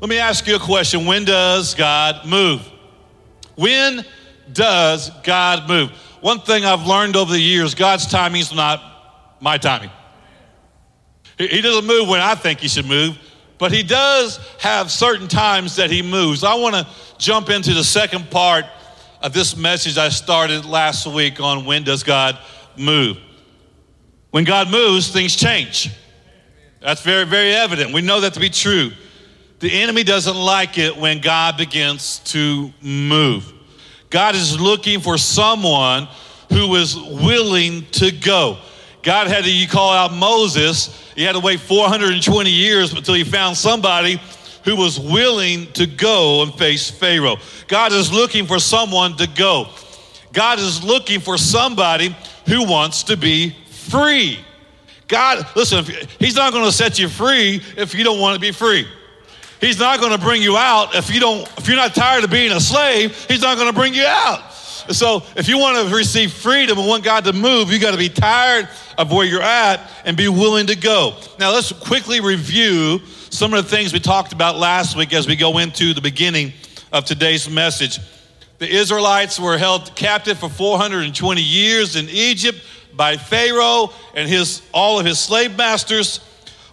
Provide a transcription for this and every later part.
Let me ask you a question. When does God move? When does God move? One thing I've learned over the years God's timing is not my timing. He doesn't move when I think he should move, but he does have certain times that he moves. I want to jump into the second part of this message I started last week on when does God move. When God moves, things change. That's very, very evident. We know that to be true. The enemy doesn't like it when God begins to move. God is looking for someone who is willing to go. God had to call out Moses. He had to wait 420 years until he found somebody who was willing to go and face Pharaoh. God is looking for someone to go. God is looking for somebody who wants to be free. God, listen, He's not going to set you free if you don't want to be free. He's not going to bring you out if you don't if you're not tired of being a slave, he's not going to bring you out. So if you want to receive freedom and want God to move, you got to be tired of where you're at and be willing to go. Now let's quickly review some of the things we talked about last week as we go into the beginning of today's message. The Israelites were held captive for 420 years in Egypt by Pharaoh and his all of his slave masters.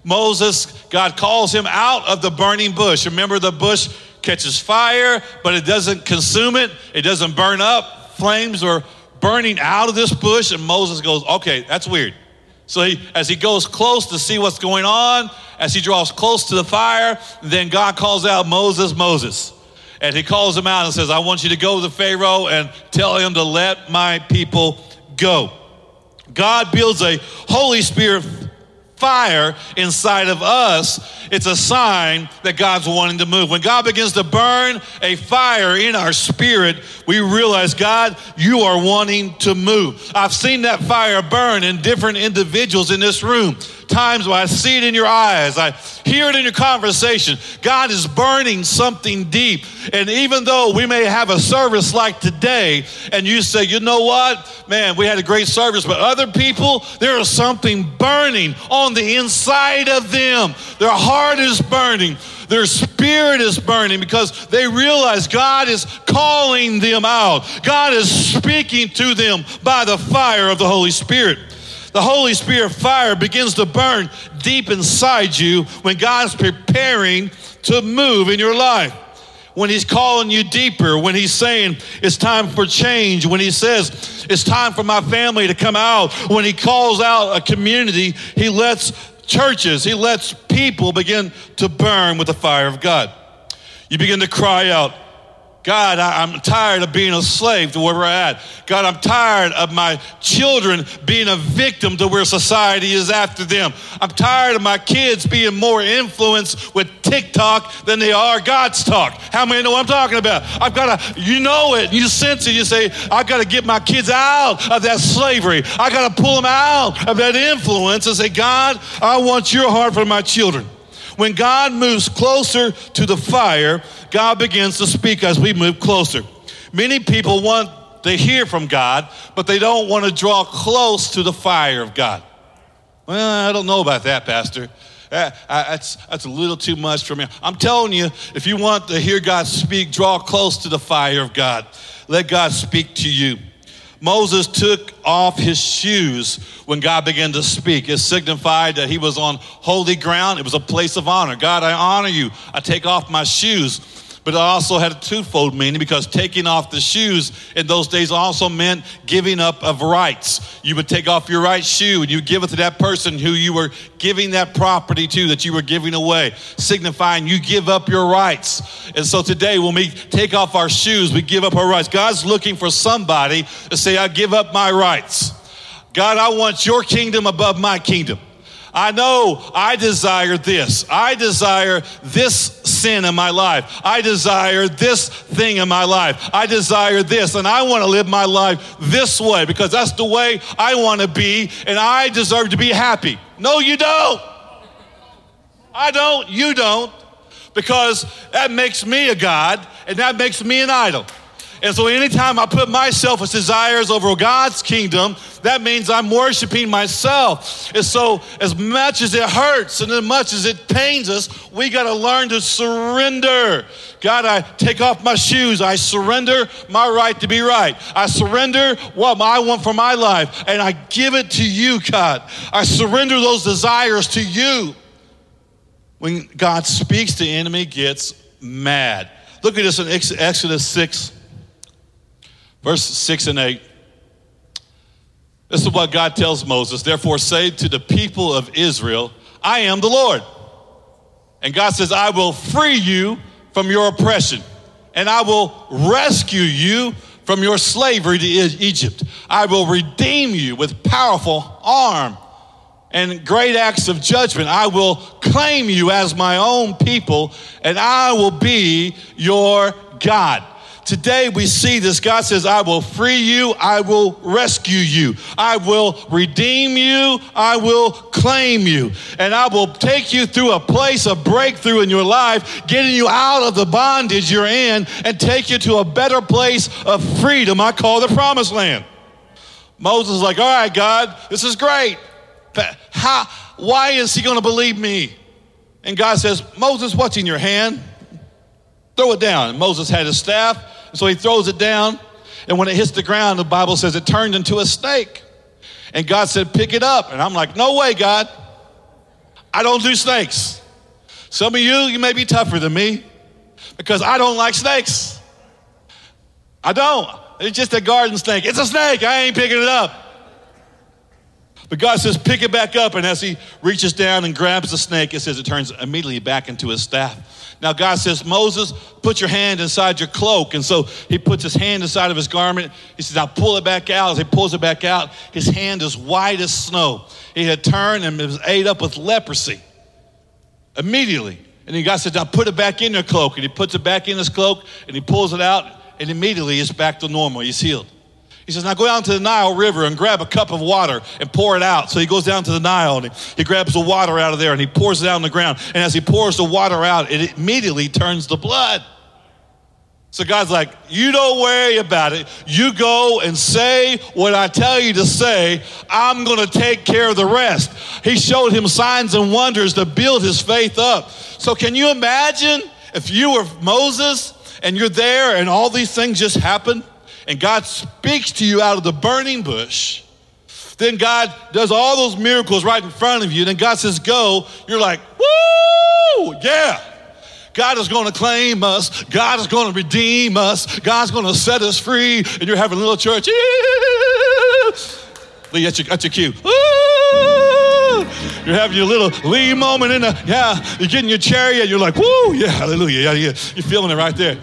Moses, God calls him out of the burning bush. Remember, the bush catches fire, but it doesn't consume it, it doesn't burn up. Flames are burning out of this bush, and Moses goes, Okay, that's weird. So he, as he goes close to see what's going on, as he draws close to the fire, then God calls out Moses, Moses. And he calls him out and says, I want you to go to Pharaoh and tell him to let my people go. God builds a Holy Spirit fire inside of us, it's a sign that God's wanting to move. When God begins to burn a fire in our spirit, we realize, God, you are wanting to move. I've seen that fire burn in different individuals in this room times when I see it in your eyes, I hear it in your conversation. God is burning something deep. And even though we may have a service like today, and you say, you know what, man, we had a great service, but other people, there is something burning on the inside of them. Their heart is burning. Their spirit is burning because they realize God is calling them out. God is speaking to them by the fire of the Holy Spirit the Holy Spirit fire begins to burn deep inside you when God's preparing to move in your life. When He's calling you deeper, when He's saying it's time for change, when He says it's time for my family to come out, when He calls out a community, He lets churches, He lets people begin to burn with the fire of God. You begin to cry out, God, I, am tired of being a slave to where we're at. God, I'm tired of my children being a victim to where society is after them. I'm tired of my kids being more influenced with TikTok than they are God's talk. How many know what I'm talking about? I've got to, you know it, you sense it. You say, I've got to get my kids out of that slavery. I got to pull them out of that influence and say, God, I want your heart for my children. When God moves closer to the fire, God begins to speak as we move closer. Many people want to hear from God, but they don't want to draw close to the fire of God. Well, I don't know about that, Pastor. Uh, that's, that's a little too much for me. I'm telling you, if you want to hear God speak, draw close to the fire of God. Let God speak to you. Moses took off his shoes when God began to speak. It signified that he was on holy ground. It was a place of honor. God, I honor you. I take off my shoes. But it also had a twofold meaning because taking off the shoes in those days also meant giving up of rights. You would take off your right shoe and you give it to that person who you were giving that property to, that you were giving away, signifying you give up your rights. And so today, when we take off our shoes, we give up our rights. God's looking for somebody to say, I give up my rights. God, I want your kingdom above my kingdom. I know I desire this. I desire this sin in my life. I desire this thing in my life. I desire this. And I want to live my life this way because that's the way I want to be. And I deserve to be happy. No, you don't. I don't. You don't. Because that makes me a God and that makes me an idol. And so anytime I put my selfish desires over God's kingdom, that means I'm worshiping myself. And so as much as it hurts and as much as it pains us, we got to learn to surrender. God, I take off my shoes. I surrender my right to be right. I surrender what I want for my life and I give it to you, God. I surrender those desires to you. When God speaks, the enemy gets mad. Look at this in Exodus 6 Verse 6 and 8. This is what God tells Moses. Therefore, say to the people of Israel, I am the Lord. And God says, I will free you from your oppression, and I will rescue you from your slavery to Egypt. I will redeem you with powerful arm and great acts of judgment. I will claim you as my own people, and I will be your God. Today we see this. God says, I will free you, I will rescue you, I will redeem you, I will claim you, and I will take you through a place of breakthrough in your life, getting you out of the bondage you're in and take you to a better place of freedom I call the promised land. Moses is like, All right, God, this is great. But how, why is he going to believe me? And God says, Moses, what's in your hand? Throw it down. And Moses had his staff so he throws it down. And when it hits the ground, the Bible says it turned into a snake. And God said, Pick it up. And I'm like, No way, God. I don't do snakes. Some of you, you may be tougher than me because I don't like snakes. I don't. It's just a garden snake. It's a snake. I ain't picking it up. But God says, pick it back up. And as he reaches down and grabs the snake, it says it turns immediately back into his staff. Now, God says, Moses, put your hand inside your cloak. And so he puts his hand inside of his garment. He says, I'll pull it back out. As he pulls it back out, his hand is white as snow. He had turned and was ate up with leprosy immediately. And then God says, Now put it back in your cloak. And he puts it back in his cloak and he pulls it out, and immediately it's back to normal. He's healed. He says, Now go down to the Nile River and grab a cup of water and pour it out. So he goes down to the Nile and he, he grabs the water out of there and he pours it out on the ground. And as he pours the water out, it immediately turns to blood. So God's like, You don't worry about it. You go and say what I tell you to say. I'm going to take care of the rest. He showed him signs and wonders to build his faith up. So, can you imagine if you were Moses and you're there and all these things just happen? And God speaks to you out of the burning bush, then God does all those miracles right in front of you. Then God says, Go. You're like, Woo! Yeah. God is going to claim us. God is going to redeem us. God's going to set us free. And you're having a little church. Lee, that's your, your cue. You're having your little Lee moment in the, yeah, you're getting your chariot. You're like, woo, yeah, hallelujah. Yeah, yeah. You're feeling it right there.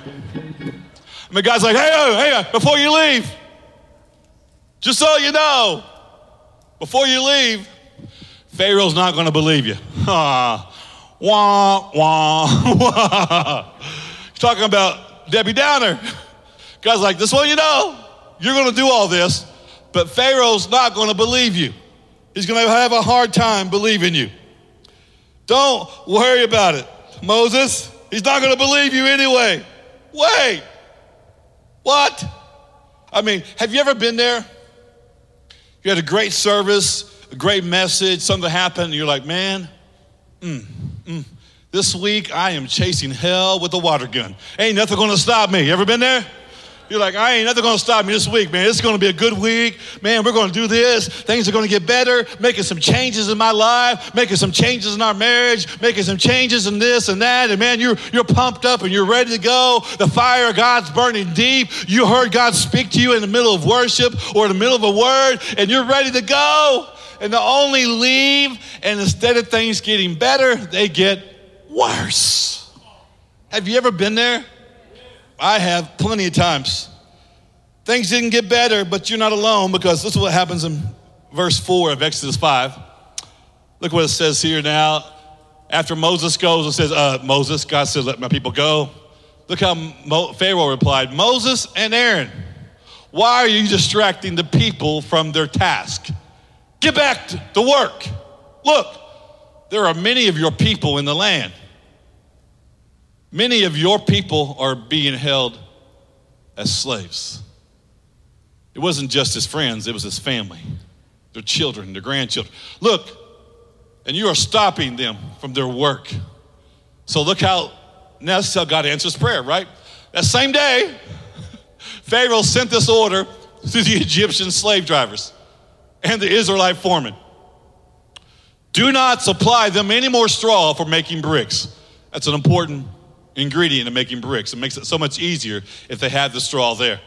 And the guy's like, hey, hey, before you leave, just so you know, before you leave, Pharaoh's not going to believe you. Ah, wah, wah, wah. He's talking about Debbie Downer. Guy's like, this one you know, you're going to do all this, but Pharaoh's not going to believe you. He's going to have a hard time believing you. Don't worry about it, Moses. He's not going to believe you anyway. Wait. What? I mean, have you ever been there? You had a great service, a great message, something happened, you're like, man, mm, mm, this week I am chasing hell with a water gun. Ain't nothing gonna stop me. You ever been there? You're like, I ain't nothing gonna stop me this week, man. It's gonna be a good week. Man, we're gonna do this. Things are gonna get better, making some changes in my life, making some changes in our marriage, making some changes in this and that. And man, you're you're pumped up and you're ready to go. The fire of God's burning deep. You heard God speak to you in the middle of worship or in the middle of a word, and you're ready to go. And the only leave, and instead of things getting better, they get worse. Have you ever been there? I have plenty of times. Things didn't get better, but you're not alone because this is what happens in verse 4 of Exodus 5. Look what it says here now. After Moses goes, it says, uh, Moses, God said, let my people go. Look how Mo- Pharaoh replied, Moses and Aaron, why are you distracting the people from their task? Get back to work. Look, there are many of your people in the land. Many of your people are being held as slaves. It wasn't just his friends, it was his family, their children, their grandchildren. Look, and you are stopping them from their work. So look how, now that's how God answers prayer, right? That same day, Pharaoh sent this order to the Egyptian slave drivers and the Israelite foreman. Do not supply them any more straw for making bricks. That's an important ingredient in making bricks. It makes it so much easier if they have the straw there.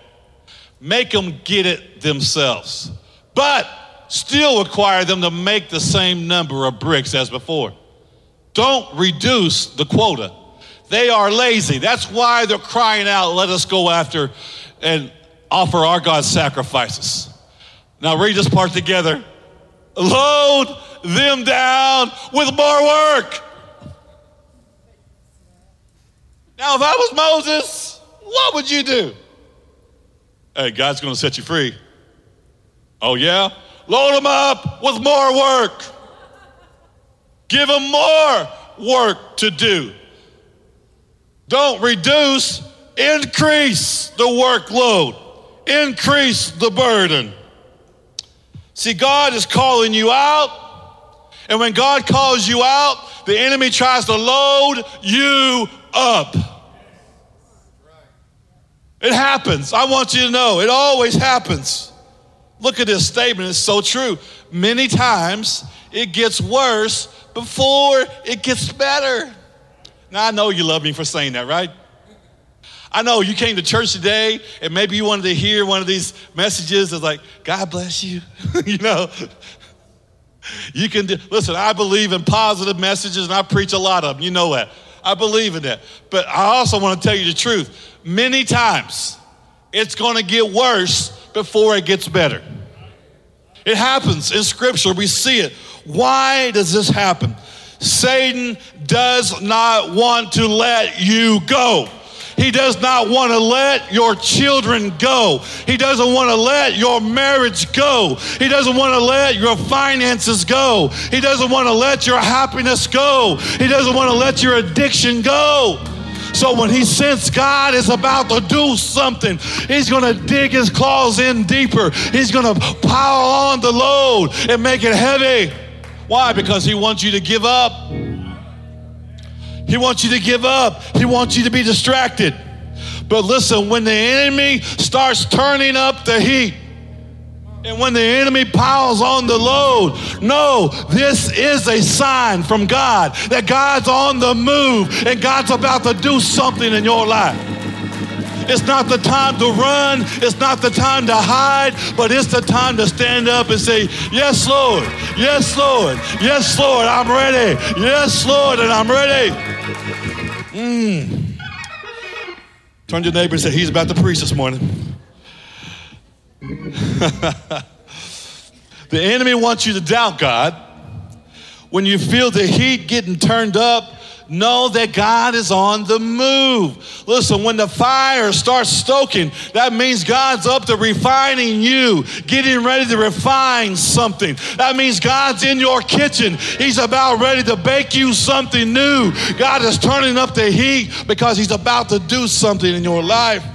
Make them get it themselves, but still require them to make the same number of bricks as before. Don't reduce the quota. They are lazy. That's why they're crying out, let us go after and offer our God sacrifices. Now read this part together. Load them down with more work. Now, if I was Moses, what would you do? Hey, God's going to set you free. Oh, yeah? Load them up with more work. Give them more work to do. Don't reduce, increase the workload, increase the burden. See, God is calling you out, and when God calls you out, the enemy tries to load you up. It happens. I want you to know it always happens. Look at this statement, it's so true. Many times it gets worse before it gets better. Now, I know you love me for saying that, right? I know you came to church today and maybe you wanted to hear one of these messages that's like, God bless you. you know, you can do, listen, I believe in positive messages and I preach a lot of them. You know that. I believe in that. But I also want to tell you the truth. Many times it's going to get worse before it gets better. It happens in scripture. We see it. Why does this happen? Satan does not want to let you go. He does not want to let your children go. He doesn't want to let your marriage go. He doesn't want to let your finances go. He doesn't want to let your happiness go. He doesn't want to let your addiction go. So when he senses God is about to do something, he's going to dig his claws in deeper. He's going to pile on the load and make it heavy. Why? Because he wants you to give up. He wants you to give up. He wants you to be distracted. But listen, when the enemy starts turning up the heat, and when the enemy piles on the load, no, this is a sign from God that God's on the move and God's about to do something in your life. It's not the time to run, it's not the time to hide, but it's the time to stand up and say, Yes, Lord, yes, Lord, yes, Lord, I'm ready. Yes, Lord, and I'm ready. Mm. Turn to your neighbor and say, He's about to preach this morning. the enemy wants you to doubt God. When you feel the heat getting turned up, know that God is on the move. Listen, when the fire starts stoking, that means God's up to refining you, getting ready to refine something. That means God's in your kitchen. He's about ready to bake you something new. God is turning up the heat because He's about to do something in your life.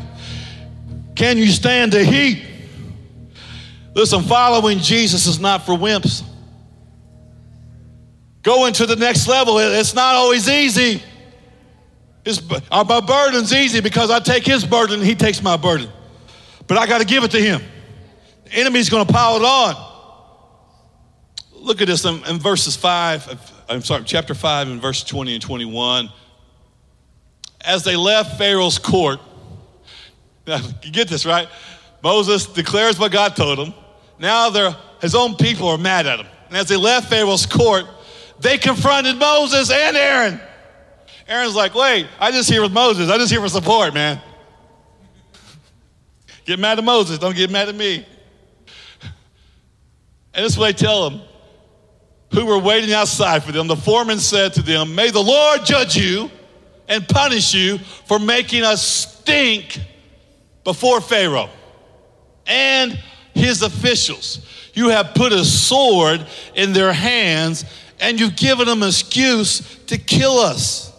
Can you stand the heat? Listen, following Jesus is not for wimps. Going to the next level, it's not always easy. His, uh, my burden's easy because I take his burden he takes my burden. But I got to give it to him. The enemy's going to pile it on. Look at this in, in verses 5, I'm sorry, chapter 5 and verse 20 and 21. As they left Pharaoh's court, now, you get this, right? Moses declares what God told him. Now his own people are mad at him. And as they left Pharaoh's court, they confronted Moses and Aaron. Aaron's like, wait, I just here with Moses. I just here for support, man. Get mad at Moses, don't get mad at me. And this is what they tell them who were waiting outside for them. The foreman said to them, May the Lord judge you and punish you for making us stink before Pharaoh and his officials. You have put a sword in their hands and you've given them an excuse to kill us.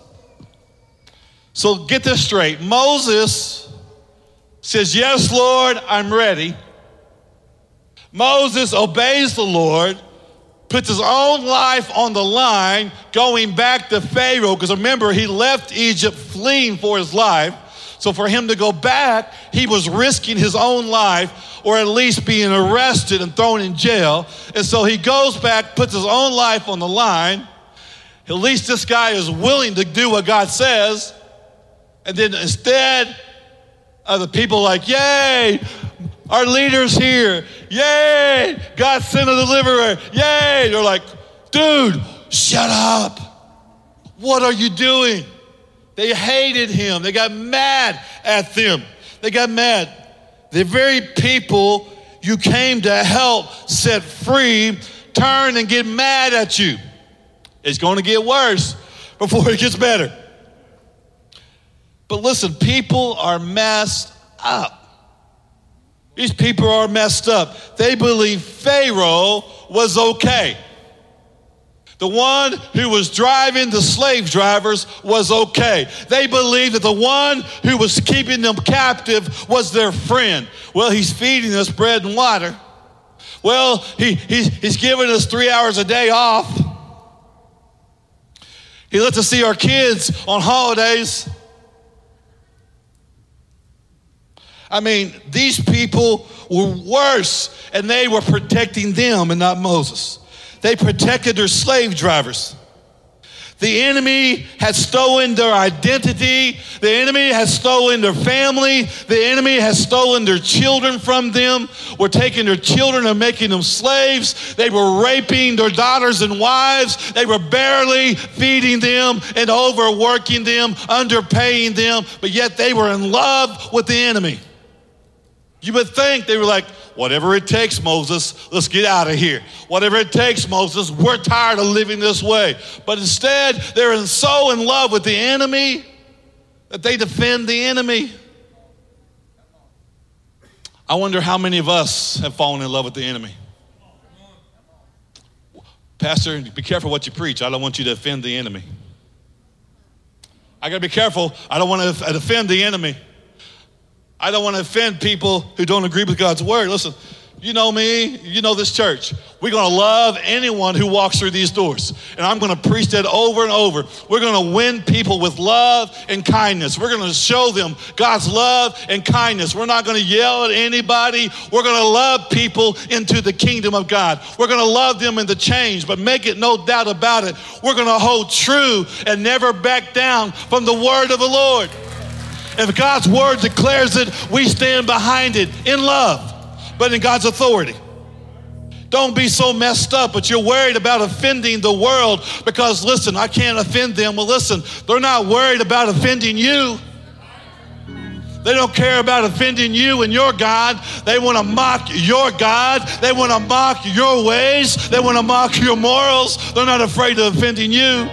So get this straight Moses says, Yes, Lord, I'm ready. Moses obeys the Lord, puts his own life on the line, going back to Pharaoh, because remember, he left Egypt fleeing for his life. So for him to go back, he was risking his own life or at least being arrested and thrown in jail. And so he goes back, puts his own life on the line. At least this guy is willing to do what God says. And then instead, of the people like, Yay, our leader's here. Yay, God sent a deliverer. Yay. They're like, Dude, shut up. What are you doing? They hated him. They got mad at them. They got mad. The very people you came to help set free turn and get mad at you. It's going to get worse before it gets better. But listen, people are messed up. These people are messed up. They believe Pharaoh was okay. The one who was driving the slave drivers was okay. They believed that the one who was keeping them captive was their friend. Well, he's feeding us bread and water. Well, he, he's, he's giving us three hours a day off. He lets us see our kids on holidays. I mean, these people were worse, and they were protecting them and not Moses. They protected their slave drivers. The enemy has stolen their identity. The enemy has stolen their family. The enemy has stolen their children from them. We're taking their children and making them slaves. They were raping their daughters and wives. They were barely feeding them and overworking them, underpaying them, but yet they were in love with the enemy. You would think they were like, whatever it takes, Moses, let's get out of here. Whatever it takes, Moses, we're tired of living this way. But instead, they're so in love with the enemy that they defend the enemy. I wonder how many of us have fallen in love with the enemy. Pastor, be careful what you preach. I don't want you to offend the enemy. I got to be careful. I don't want to offend the enemy. I don't want to offend people who don't agree with God's word. Listen, you know me, you know this church. We're going to love anyone who walks through these doors. And I'm going to preach that over and over. We're going to win people with love and kindness. We're going to show them God's love and kindness. We're not going to yell at anybody. We're going to love people into the kingdom of God. We're going to love them into change, but make it no doubt about it. We're going to hold true and never back down from the word of the Lord. If God's word declares it, we stand behind it in love, but in God's authority. Don't be so messed up, but you're worried about offending the world because, listen, I can't offend them. Well, listen, they're not worried about offending you. They don't care about offending you and your God. They want to mock your God. They want to mock your ways. They want to mock your morals. They're not afraid of offending you.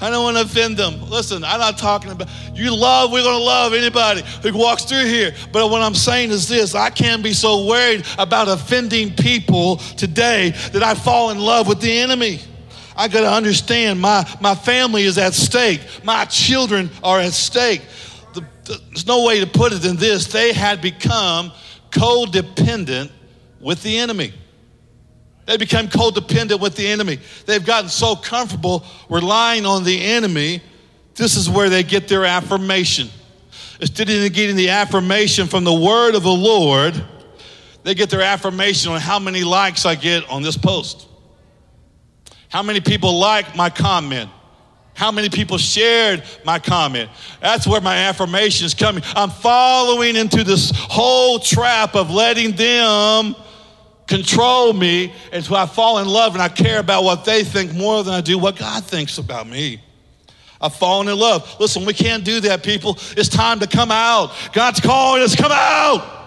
I don't want to offend them. Listen, I'm not talking about you love, we're going to love anybody who walks through here. But what I'm saying is this I can't be so worried about offending people today that I fall in love with the enemy. I got to understand my, my family is at stake, my children are at stake. The, the, there's no way to put it than this. They had become codependent with the enemy. They become codependent with the enemy. They've gotten so comfortable relying on the enemy. This is where they get their affirmation. Instead of getting the affirmation from the word of the Lord, they get their affirmation on how many likes I get on this post. How many people like my comment? How many people shared my comment? That's where my affirmation is coming. I'm following into this whole trap of letting them control me until I fall in love and I care about what they think more than I do what God thinks about me. I've fallen in love. Listen, we can't do that, people. It's time to come out. God's calling us, come out.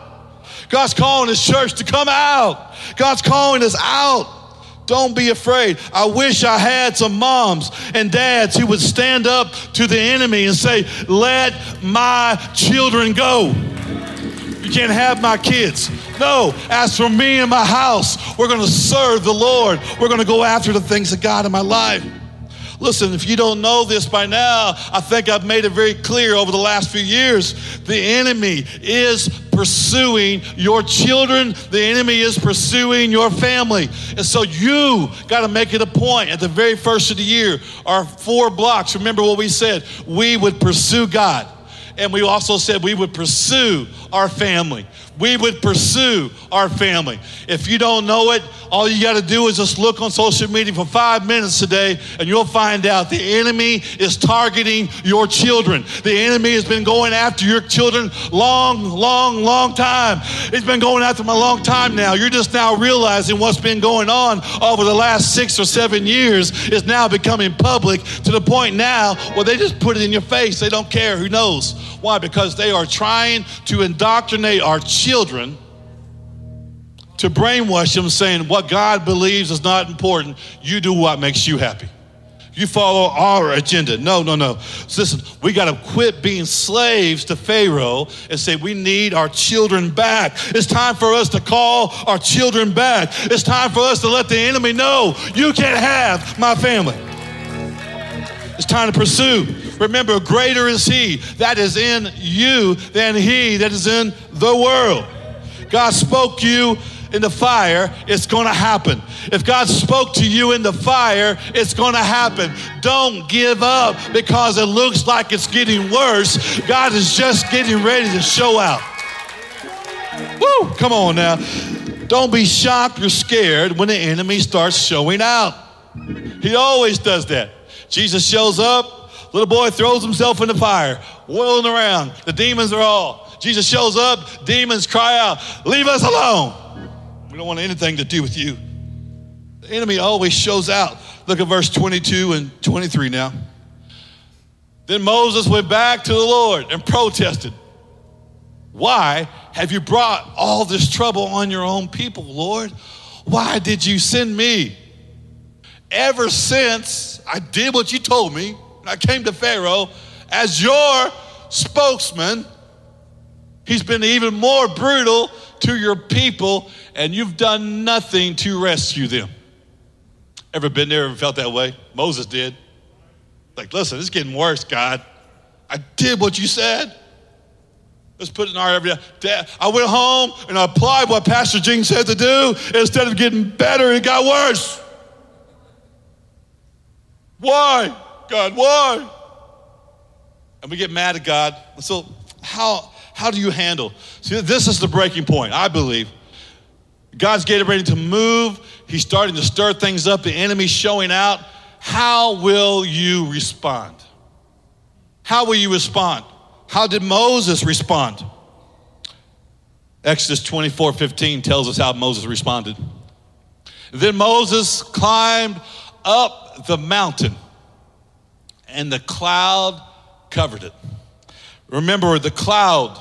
God's calling His church to come out. God's calling us out. Don't be afraid. I wish I had some moms and dads who would stand up to the enemy and say, Let my children go. You can't have my kids. No, as for me and my house, we're going to serve the Lord. We're going to go after the things of God in my life. Listen, if you don't know this by now, I think I've made it very clear over the last few years. The enemy is pursuing your children, the enemy is pursuing your family. And so you got to make it a point at the very first of the year, our four blocks. Remember what we said? We would pursue God. And we also said we would pursue our family we would pursue our family. If you don't know it, all you got to do is just look on social media for five minutes today, and you'll find out the enemy is targeting your children. The enemy has been going after your children long, long, long time. It's been going after them a long time now. You're just now realizing what's been going on over the last six or seven years is now becoming public to the point now where they just put it in your face. They don't care. Who knows? Why? Because they are trying to indoctrinate our children to brainwash them saying what God believes is not important. You do what makes you happy. You follow our agenda. No, no, no. So listen, we got to quit being slaves to Pharaoh and say we need our children back. It's time for us to call our children back. It's time for us to let the enemy know you can't have my family. It's time to pursue. Remember, greater is He that is in you than He that is in the world. God spoke you in the fire, it's going to happen. If God spoke to you in the fire, it's going to happen. Don't give up because it looks like it's getting worse. God is just getting ready to show out. Woo! Come on now. Don't be shocked or scared when the enemy starts showing out. He always does that. Jesus shows up, little boy throws himself in the fire, whirling around. The demons are all. Jesus shows up, demons cry out, Leave us alone. We don't want anything to do with you. The enemy always shows out. Look at verse 22 and 23 now. Then Moses went back to the Lord and protested. Why have you brought all this trouble on your own people, Lord? Why did you send me? ever since I did what you told me, I came to Pharaoh as your spokesman, he's been even more brutal to your people, and you've done nothing to rescue them. Ever been there and felt that way? Moses did. Like, listen, it's getting worse, God. I did what you said. Let's put it in our every day. I went home and I applied what Pastor Gene said to do. Instead of getting better, it got worse. Why? God, why? And we get mad at God. So, how, how do you handle? See, this is the breaking point, I believe. God's getting ready to move. He's starting to stir things up. The enemy's showing out. How will you respond? How will you respond? How did Moses respond? Exodus 24 15 tells us how Moses responded. Then Moses climbed up the mountain, and the cloud covered it. Remember, the cloud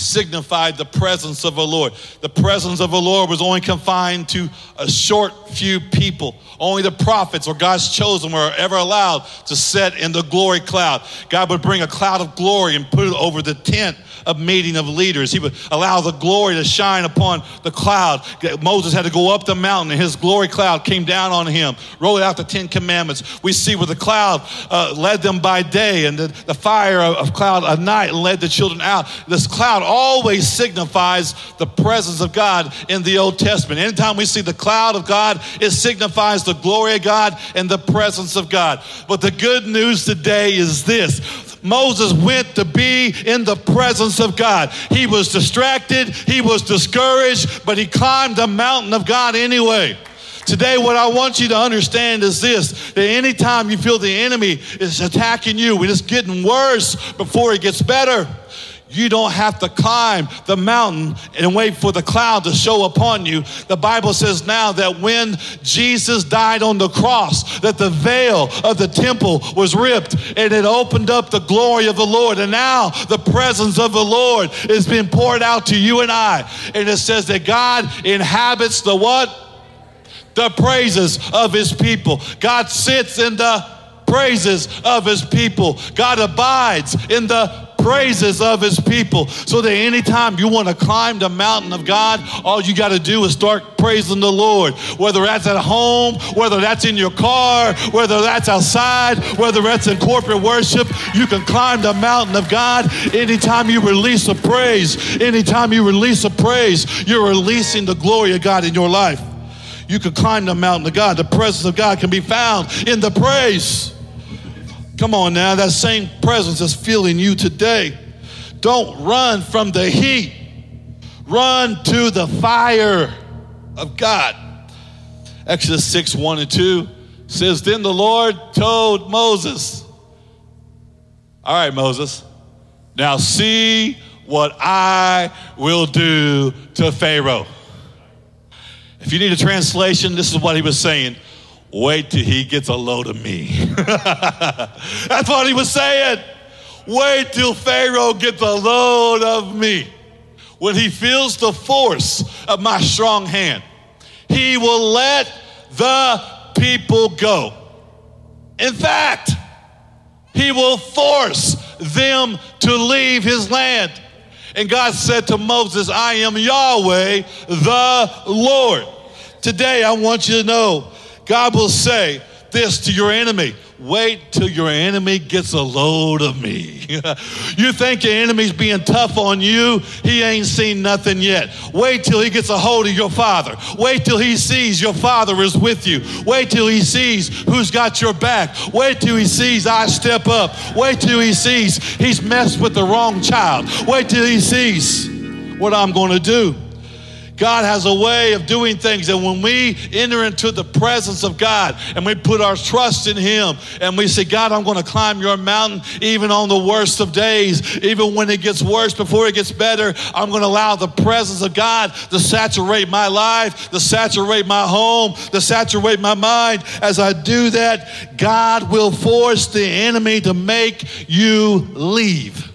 signified the presence of the Lord. The presence of the Lord was only confined to a short few people. Only the prophets or God's chosen were ever allowed to set in the glory cloud. God would bring a cloud of glory and put it over the tent of meeting of leaders. He would allow the glory to shine upon the cloud. Moses had to go up the mountain, and his glory cloud came down on him, rolled out the Ten Commandments. We see where the cloud uh, led them by day, and the, the fire of, of cloud at night led the children out. This cloud always signifies the presence of God in the Old Testament. Anytime we see the cloud of God, it signifies the glory of God and the presence of God. But the good news today is this Moses went to be in the presence of God. He was distracted, he was discouraged, but he climbed the mountain of God anyway. Today, what I want you to understand is this that anytime you feel the enemy is attacking you, it's getting worse before it gets better. You don't have to climb the mountain and wait for the cloud to show upon you. The Bible says now that when Jesus died on the cross, that the veil of the temple was ripped and it opened up the glory of the Lord. And now the presence of the Lord is being poured out to you and I. And it says that God inhabits the what? The praises of his people. God sits in the praises of his people. God abides in the praises of his people. So that anytime you want to climb the mountain of God, all you got to do is start praising the Lord. Whether that's at home, whether that's in your car, whether that's outside, whether that's in corporate worship, you can climb the mountain of God anytime you release a praise. Anytime you release a praise, you're releasing the glory of God in your life. You can climb the mountain of God. The presence of God can be found in the praise. Come on now, that same presence is filling you today. Don't run from the heat, run to the fire of God. Exodus 6 1 and 2 says, Then the Lord told Moses, All right, Moses, now see what I will do to Pharaoh. If you need a translation, this is what he was saying. Wait till he gets a load of me. That's what he was saying. Wait till Pharaoh gets a load of me. When he feels the force of my strong hand, he will let the people go. In fact, he will force them to leave his land. And God said to Moses, I am Yahweh, the Lord. Today, I want you to know God will say this to your enemy wait till your enemy gets a load of me. you think your enemy's being tough on you, he ain't seen nothing yet. Wait till he gets a hold of your father. Wait till he sees your father is with you. Wait till he sees who's got your back. Wait till he sees I step up. Wait till he sees he's messed with the wrong child. Wait till he sees what I'm going to do. God has a way of doing things. And when we enter into the presence of God and we put our trust in Him and we say, God, I'm going to climb your mountain even on the worst of days, even when it gets worse, before it gets better, I'm going to allow the presence of God to saturate my life, to saturate my home, to saturate my mind. As I do that, God will force the enemy to make you leave.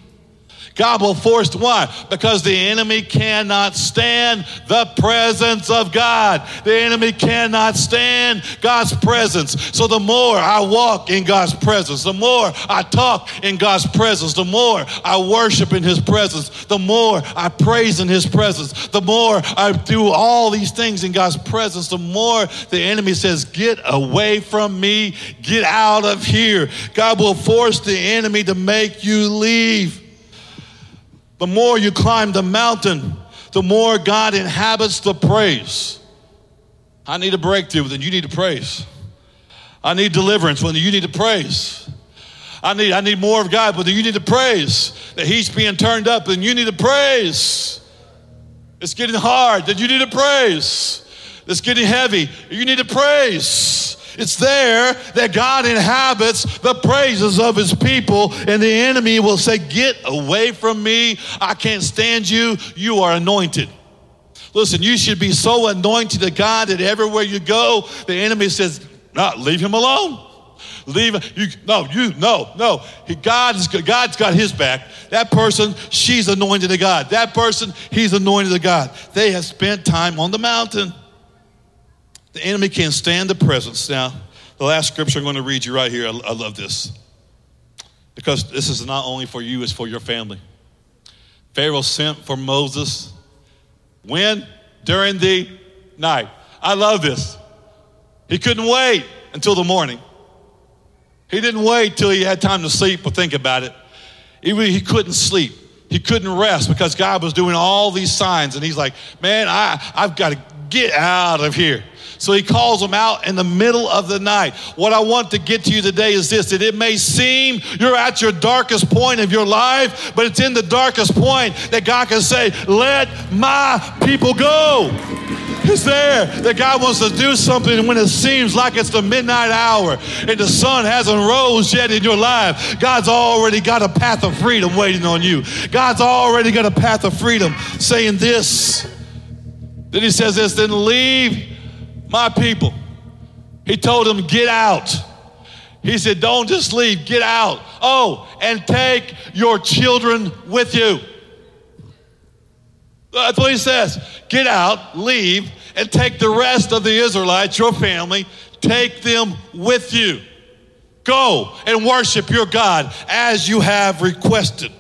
God will force why? Because the enemy cannot stand the presence of God. The enemy cannot stand God's presence. So the more I walk in God's presence, the more I talk in God's presence, the more I worship in his presence, the more I praise in his presence, the more I do all these things in God's presence, the more the enemy says, Get away from me, get out of here. God will force the enemy to make you leave. The more you climb the mountain, the more God inhabits the praise. I need a breakthrough, then you need to praise. I need deliverance, when you need to praise. I need, I need more of God, but you need to praise. That He's being turned up, and you need to praise. It's getting hard, then you need to praise. It's getting heavy, you need to praise. It's there that God inhabits the praises of his people, and the enemy will say, Get away from me. I can't stand you. You are anointed. Listen, you should be so anointed to God that everywhere you go, the enemy says, No, leave him alone. Leave you no, you no, no. God's God's got his back. That person, she's anointed to God. That person, he's anointed to God. They have spent time on the mountain. The enemy can't stand the presence. Now, the last scripture I'm going to read you right here, I, I love this. Because this is not only for you, it's for your family. Pharaoh sent for Moses when? During the night. I love this. He couldn't wait until the morning. He didn't wait till he had time to sleep or think about it. Even he couldn't sleep. He couldn't rest because God was doing all these signs. And he's like, man, I, I've got to get out of here. So he calls them out in the middle of the night. What I want to get to you today is this that it may seem you're at your darkest point of your life, but it's in the darkest point that God can say, Let my people go. It's there that God wants to do something when it seems like it's the midnight hour and the sun hasn't rose yet in your life. God's already got a path of freedom waiting on you. God's already got a path of freedom saying this. Then he says this, then leave my people. He told them, Get out. He said, Don't just leave, get out. Oh, and take your children with you. That's what he says. Get out, leave, and take the rest of the Israelites, your family, take them with you. Go and worship your God as you have requested.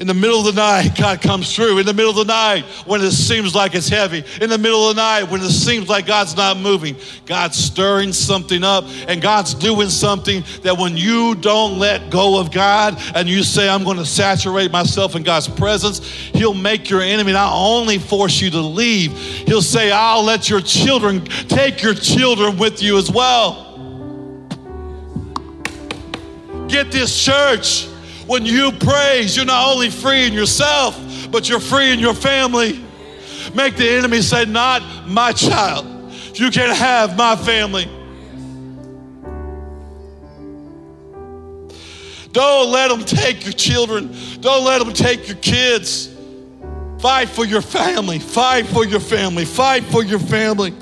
In the middle of the night, God comes through. In the middle of the night, when it seems like it's heavy. In the middle of the night, when it seems like God's not moving, God's stirring something up and God's doing something that when you don't let go of God and you say, I'm going to saturate myself in God's presence, He'll make your enemy not only force you to leave, He'll say, I'll let your children take your children with you as well. Get this church. When you praise, you're not only free in yourself, but you're free in your family. Make the enemy say, Not my child. You can't have my family. Don't let them take your children. Don't let them take your kids. Fight for your family. Fight for your family. Fight for your family.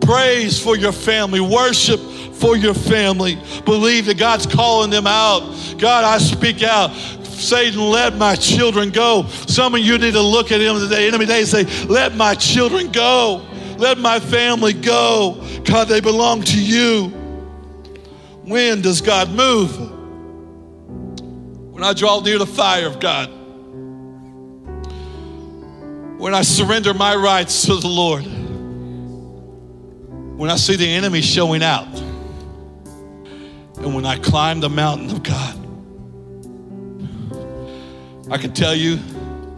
Praise for your family. Worship for your family. Believe that God's calling them out. God, I speak out. Satan, let my children go. Some of you need to look at him today, enemy day, and say, Let my children go. Let my family go. God, they belong to you. When does God move? When I draw near the fire of God. When I surrender my rights to the Lord. When I see the enemy showing out and when I climb the mountain of God. I can tell you,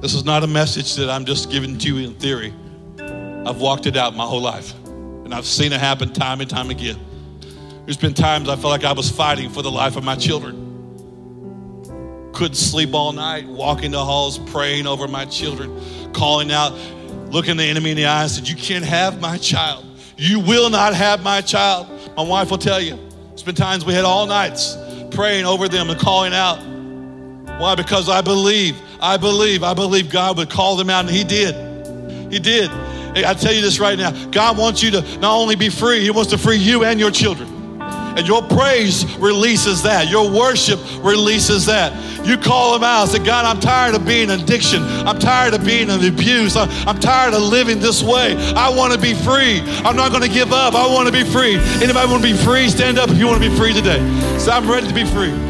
this is not a message that I'm just giving to you in theory. I've walked it out my whole life, and I've seen it happen time and time again. There's been times I felt like I was fighting for the life of my children. Couldn't sleep all night, walking the halls, praying over my children, calling out, looking the enemy in the eyes, and said, You can't have my child. You will not have my child. My wife will tell you. There's been times we had all nights praying over them and calling out. Why? Because I believe, I believe, I believe God would call them out, and He did. He did. I tell you this right now God wants you to not only be free, He wants to free you and your children. And your praise releases that. Your worship releases that. You call them out. Say, God, I'm tired of being addiction. I'm tired of being an abuse. I'm, I'm tired of living this way. I want to be free. I'm not going to give up. I want to be free. Anybody want to be free? Stand up if you want to be free today. So I'm ready to be free.